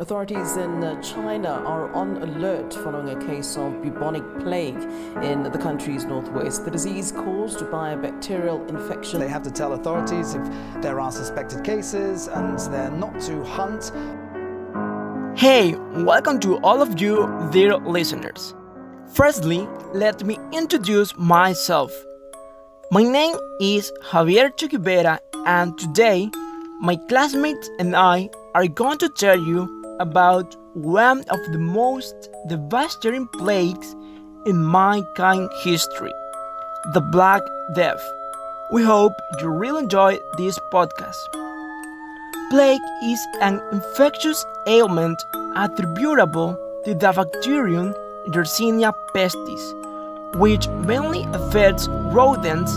Authorities in uh, China are on alert following a case of bubonic plague in the country's northwest. The disease caused by a bacterial infection. They have to tell authorities if there are suspected cases and they're not to hunt. Hey, welcome to all of you, dear listeners. Firstly, let me introduce myself. My name is Javier Chiquivera, and today my classmates and I are going to tell you about one of the most devastating plagues in mankind history the Black Death. We hope you really enjoy this podcast. Plague is an infectious ailment attributable to the bacterium Yersinia pestis, which mainly affects rodents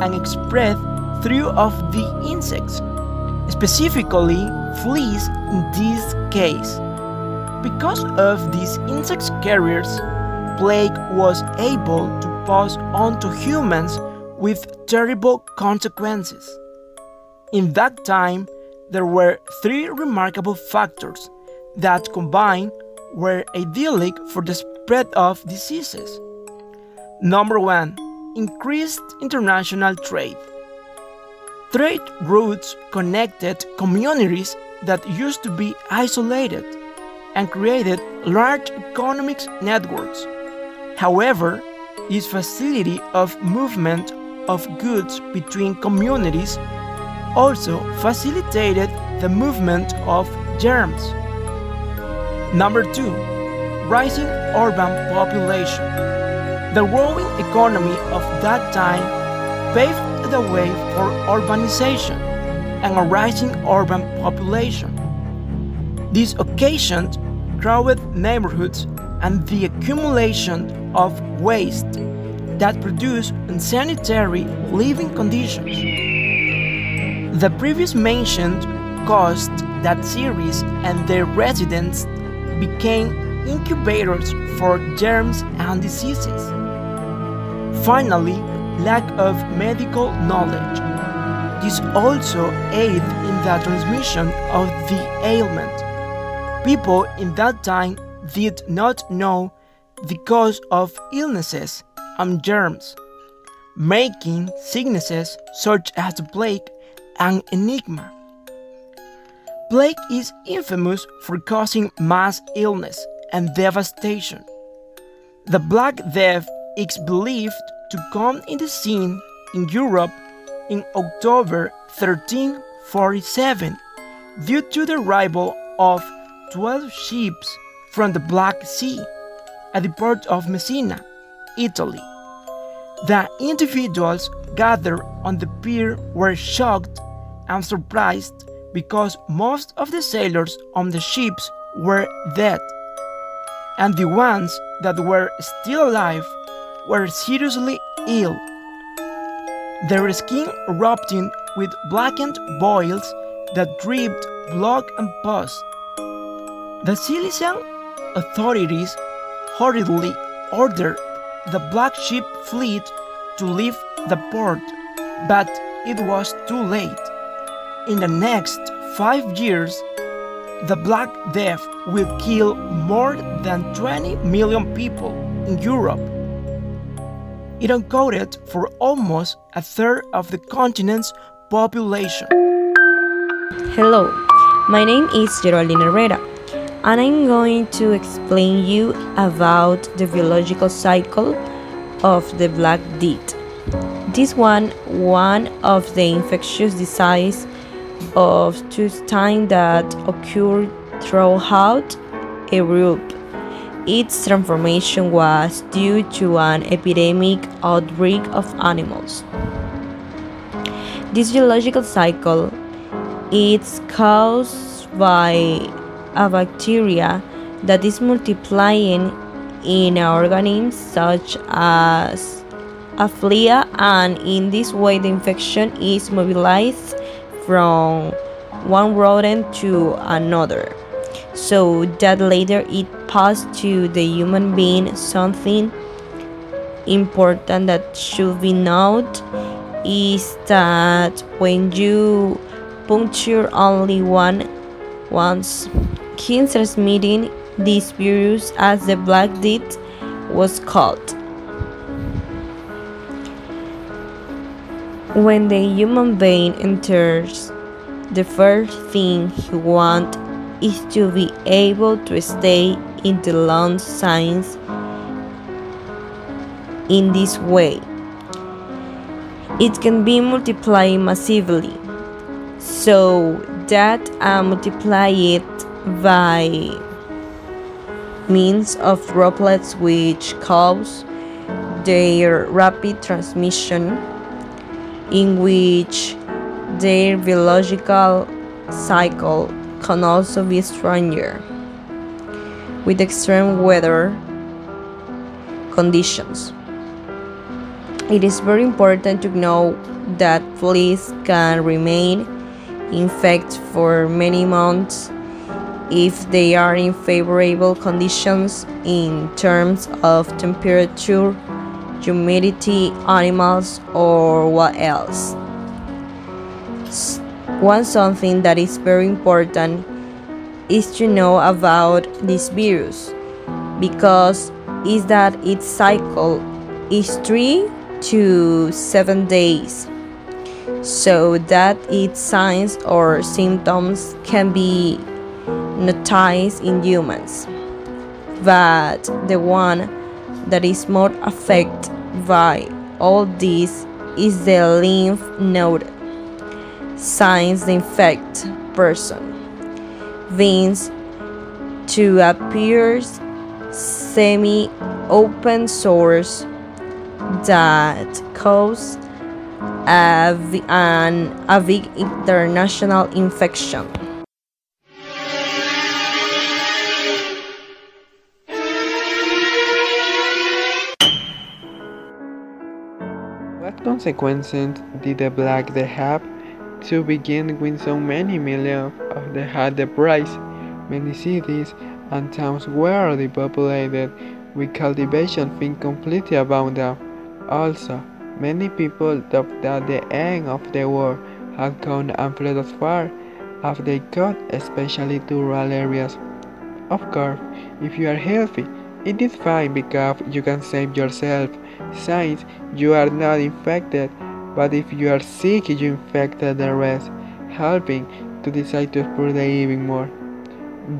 and is spread through of the insects specifically fleas in this case. Because of these insect carriers, plague was able to pass on to humans with terrible consequences. In that time, there were three remarkable factors that combined were idyllic for the spread of diseases. Number one, increased international trade. Trade routes connected communities that used to be isolated and created large economic networks. However, this facility of movement of goods between communities also facilitated the movement of germs. Number two, rising urban population. The growing economy of that time paved the way for urbanization and a rising urban population. This occasioned crowded neighborhoods and the accumulation of waste that produced unsanitary living conditions. The previous mentioned caused that cities and their residents became incubators for germs and diseases. Finally, lack of medical knowledge. This also aided in the transmission of the ailment. People in that time did not know the cause of illnesses and germs, making sicknesses such as plague an enigma. Plague is infamous for causing mass illness and devastation. The Black Death is believed to come in the scene in Europe in October 1347 due to the arrival of 12 ships from the Black Sea at the port of Messina, Italy. The individuals gathered on the pier were shocked and surprised because most of the sailors on the ships were dead, and the ones that were still alive were seriously ill. Their skin erupting with blackened boils that dripped blood and pus. The Sicilian authorities hurriedly ordered the Black Ship fleet to leave the port, but it was too late. In the next five years, the Black Death will kill more than 20 million people in Europe. It accounted for almost a third of the continent's population. Hello, my name is Geraldine Herrera, and I'm going to explain you about the biological cycle of the Black Death. This one, one of the infectious diseases of two time that occurred throughout Europe its transformation was due to an epidemic outbreak of animals. This geological cycle is caused by a bacteria that is multiplying in organisms such as a flea and in this way the infection is mobilized from one rodent to another so that later it passed to the human being something important that should be noted is that when you puncture only one once king transmitting this virus as the Black Death was called. When the human being enters, the first thing he wants is to be able to stay in the long signs in this way. It can be multiplied massively, so that I multiply it by means of droplets which cause their rapid transmission, in which their biological cycle can also be stronger with extreme weather conditions. It is very important to know that fleas can remain infected for many months if they are in favorable conditions in terms of temperature, humidity, animals, or what else. One something that is very important is to know about this virus because is that its cycle is 3 to 7 days. So that its signs or symptoms can be noticed in humans. But the one that is more affected by all this is the lymph node signs the infected person veins to appear semi open source that cause a, an, a big international infection. What consequences did the Black Death have? To begin with, so many millions of them had the price. Many cities and towns were depopulated, with cultivation being completely abandoned. Also, many people thought that the end of the war had come and fled as far as they could, especially to rural areas. Of course, if you are healthy, it is fine because you can save yourself since you are not infected, but if you are sick, you infect the rest, helping to decide to spread even more.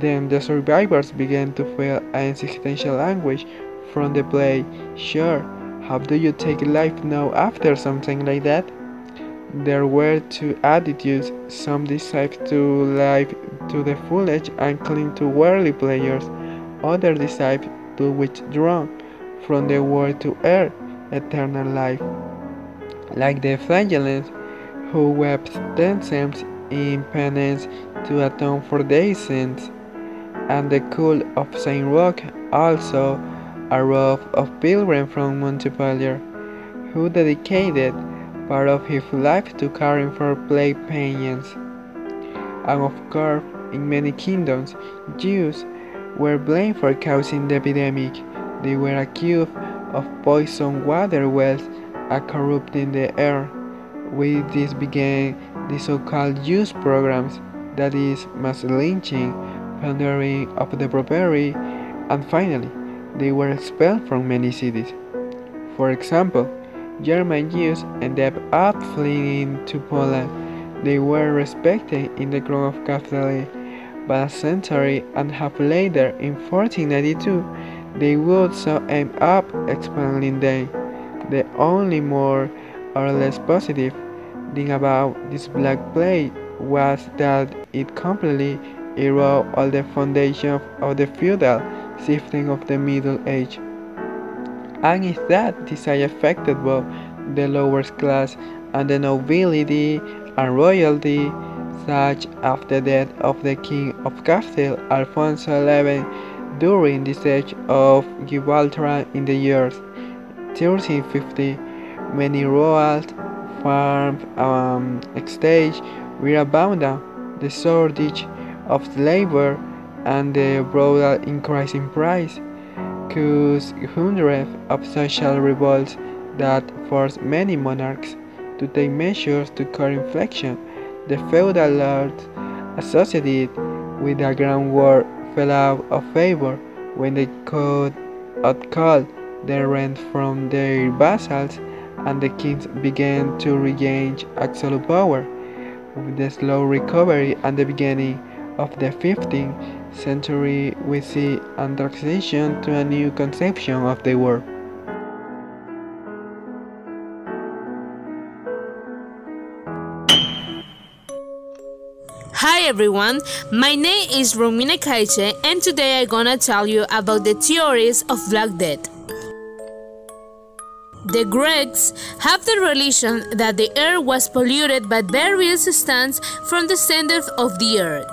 Then the survivors began to feel an existential anguish from the plague. Sure, how do you take life now after something like that? There were two attitudes. Some decided to live to the fullest and cling to worldly pleasures. Others decided to withdraw from the world to earn eternal life. Like the flagellants who wept themselves in penance to atone for their sins, and the cult of Saint Roch, also a row of pilgrims from Montpellier, who dedicated part of his life to caring for plague patients. And of course, in many kingdoms, Jews were blamed for causing the epidemic. They were accused of poisoned water wells and corrupting the air. With this began the so-called Jews pogroms, that is, mass lynching, plundering of the property, and finally, they were expelled from many cities. For example, German Jews ended up fleeing to Poland. They were respected in the crown of Catholic, but a century and a half later, in 1492, they would so end up expelling them. The only more or less positive thing about this Black Plague was that it completely eroded all the foundation of the feudal system of the Middle Age. And is that this affected both the lower class and the nobility and royalty, such as the death of the King of Castile, Alfonso XI, during the siege of Gibraltar in the years 1350. Many rural farm um, estates were abandoned. The shortage of labor and the brutal increase in price caused hundreds of social revolts that forced many monarchs to take measures to curb inflation. The feudal lords associated with the groundwork fell out of favor when they could not call their rent from their vassals and the kings began to regain absolute power. With the slow recovery and the beginning of the 15th century, we see a transition to a new conception of the world. Hi everyone, my name is Romina Kaiche and today I'm gonna tell you about the theories of Black Death. The Greeks have the religion that the air was polluted by various substances from the center of the earth.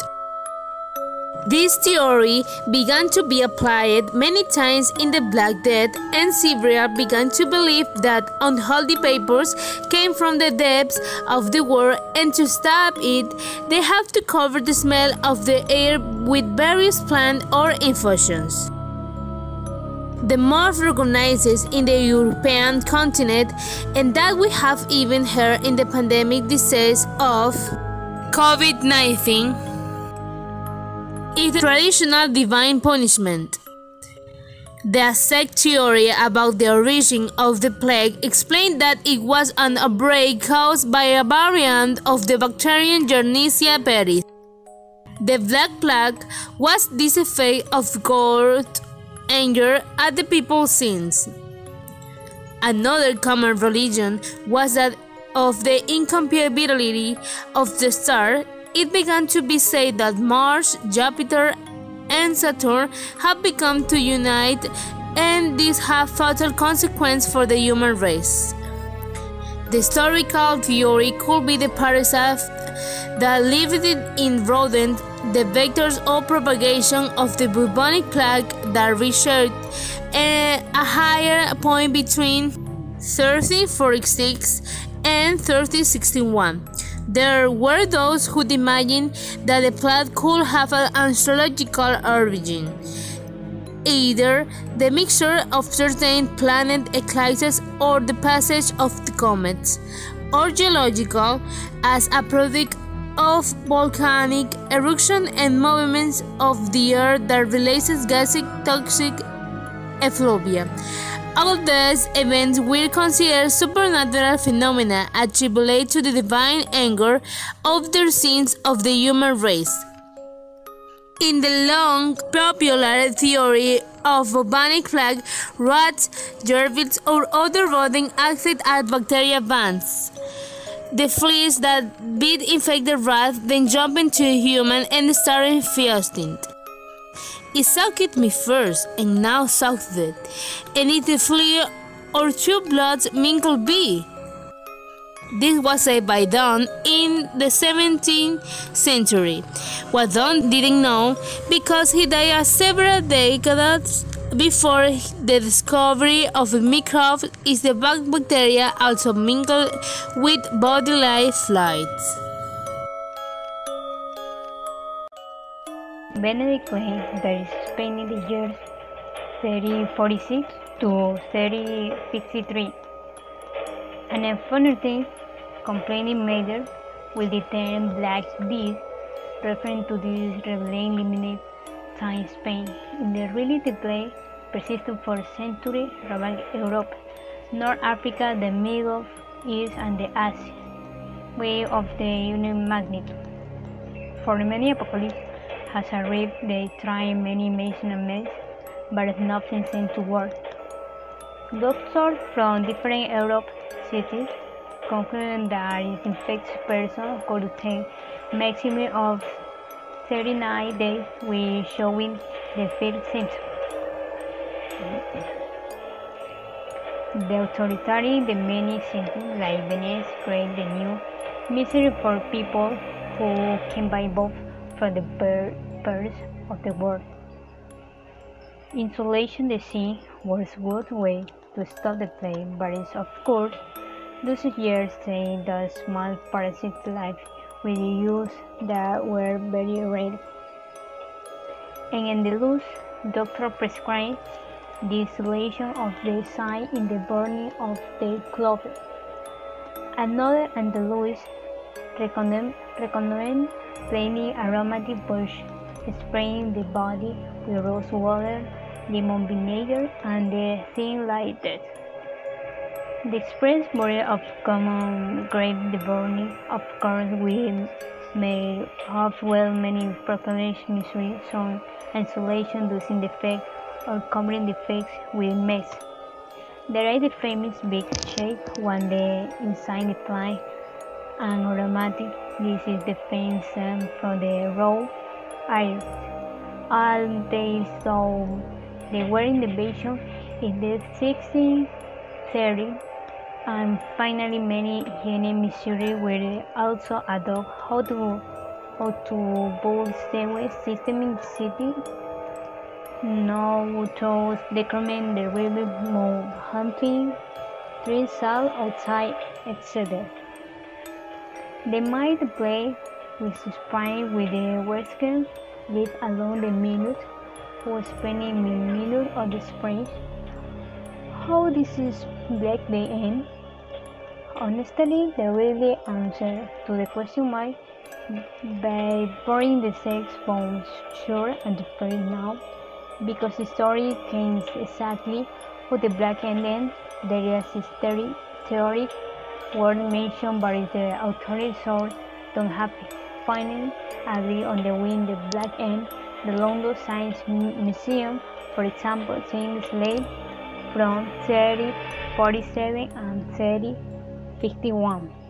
This theory began to be applied many times in the Black Death, and several began to believe that unholy vapors came from the depths of the world, and to stop it, they have to cover the smell of the air with various plant or infusions. The most recognized in the European continent, and that we have even heard in the pandemic disease of COVID 19 is the traditional divine punishment. The Aztec theory about the origin of the plague explained that it was an outbreak caused by a variant of the bacterium Yersinia pestis. The Black Plague was this effect of God anger at the people's sins. Another common religion was that of the incompatibility of the star it began to be said that Mars, Jupiter, and Saturn have become to unite, and this have fatal consequence for the human race. The historical theory could be the parasite that lived in rodent, the vectors of propagation of the bubonic plague that reached a higher point between 3046 and 3061. There were those who imagined that the plague could have an astrological origin, either the mixture of certain planet eclipses or the passage of the comets, or geological as a product of volcanic eruption and movements of the earth that releases gaseous toxic effluvia. All these events were considered supernatural phenomena attributed to the divine anger of the sins of the human race. In the long popular theory of bubonic plague, rats, gerbils, or other rodents acted as bacteria bands. The fleas that bit infect the rat, then jump into a human and start infesting. It sucked me first, and now sucked it, and it the flea or two bloods mingle be. This was said by Donne in the 17th century. What Donne didn't know, because he died several decades before the discovery of the microbe, is the bug bacteria also mingle with bodily fluids. Benedict claims that Spain in the years 3046 to 3063. An unfortunate complaining major will determine term Black Death, referring to this rebellion limited time Spain. In the reality play persisted for centuries around Europe, North Africa, the Middle East, and the Asia, way of the union magnitude. For many apocalypse has arrived, they try many measurements, but nothing seems to work. Doctors from different Europe cities conclude that an infected person could take maximum of 39 days with showing the first symptoms. The authoritarian the many symptoms like Venice create the new misery for people who can buy both from the birds of the world. Insulation the sea was good way to stop the plague, but it's of course those years say that small parasitic life with use that were very rare. And in the loose, doctor prescribed the isolation of the sign in the burning of the clothes. Another Andalus recommend, recommend planting aromatic bush spraying the body with rose water, lemon vinegar, and the thing like that. The express border of common grape of course, we may have well many proclamations on insulation losing the effect or covering the effects with mess. There is the famous big shape when the inside the fly and aromatic. This is the um, from the raw iris. All they saw they were in the invasion in the 1630 and finally many here in Missouri were also adopt how to how to build stairway system in the city. No to decrement the river more hunting, trees salt outside, etc. They might play with spine with the western lead along the minute for spending the minute of the spring. How this is black the end? Honestly, the really answer to the question might by pouring the sex bones sure and the first now because the story came exactly with the black ending. There is a theory, theory word mentioned by the authority source don't have finally agree on the win the black end. The London Science Museum, for example, seeing slave from 3047 and 3051.